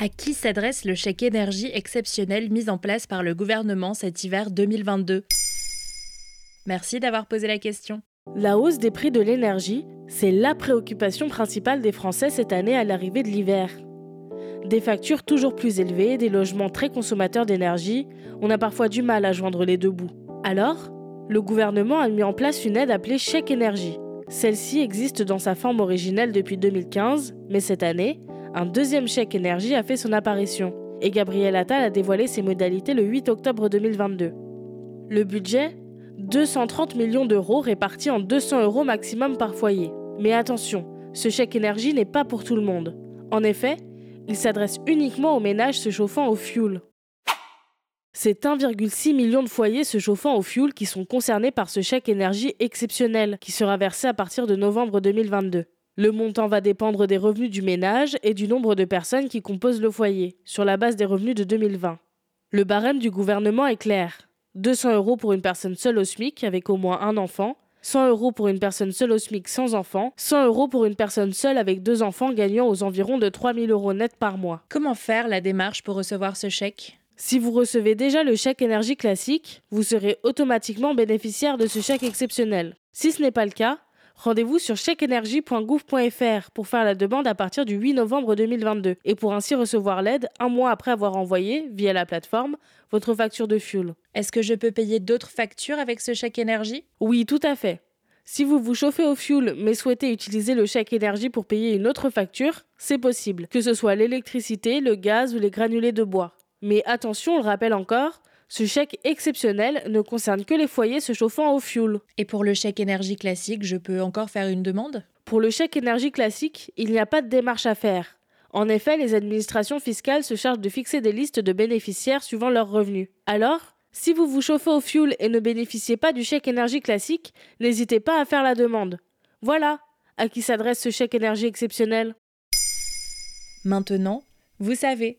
À qui s'adresse le chèque énergie exceptionnel mis en place par le gouvernement cet hiver 2022 Merci d'avoir posé la question. La hausse des prix de l'énergie, c'est la préoccupation principale des Français cette année à l'arrivée de l'hiver. Des factures toujours plus élevées, des logements très consommateurs d'énergie, on a parfois du mal à joindre les deux bouts. Alors, le gouvernement a mis en place une aide appelée chèque énergie. Celle-ci existe dans sa forme originelle depuis 2015, mais cette année, un deuxième chèque énergie a fait son apparition, et Gabriel Attal a dévoilé ses modalités le 8 octobre 2022. Le budget 230 millions d'euros répartis en 200 euros maximum par foyer. Mais attention, ce chèque énergie n'est pas pour tout le monde. En effet, il s'adresse uniquement aux ménages se chauffant au fioul. C'est 1,6 million de foyers se chauffant au fioul qui sont concernés par ce chèque énergie exceptionnel qui sera versé à partir de novembre 2022. Le montant va dépendre des revenus du ménage et du nombre de personnes qui composent le foyer, sur la base des revenus de 2020. Le barème du gouvernement est clair. 200 euros pour une personne seule au SMIC avec au moins un enfant, 100 euros pour une personne seule au SMIC sans enfant, 100 euros pour une personne seule avec deux enfants gagnant aux environs de 3000 euros net par mois. Comment faire la démarche pour recevoir ce chèque? Si vous recevez déjà le chèque énergie classique, vous serez automatiquement bénéficiaire de ce chèque exceptionnel. Si ce n'est pas le cas, Rendez-vous sur chèqueénergie.gouv.fr pour faire la demande à partir du 8 novembre 2022 et pour ainsi recevoir l'aide un mois après avoir envoyé, via la plateforme, votre facture de fuel. Est-ce que je peux payer d'autres factures avec ce chèque énergie? Oui, tout à fait. Si vous vous chauffez au fuel mais souhaitez utiliser le chèque énergie pour payer une autre facture, c'est possible, que ce soit l'électricité, le gaz ou les granulés de bois. Mais attention, on le rappelle encore, ce chèque exceptionnel ne concerne que les foyers se chauffant au fioul. Et pour le chèque énergie classique, je peux encore faire une demande? Pour le chèque énergie classique, il n'y a pas de démarche à faire. En effet, les administrations fiscales se chargent de fixer des listes de bénéficiaires suivant leurs revenus. Alors, si vous vous chauffez au fioul et ne bénéficiez pas du chèque énergie classique, n'hésitez pas à faire la demande. Voilà à qui s'adresse ce chèque énergie exceptionnel? Maintenant, vous savez.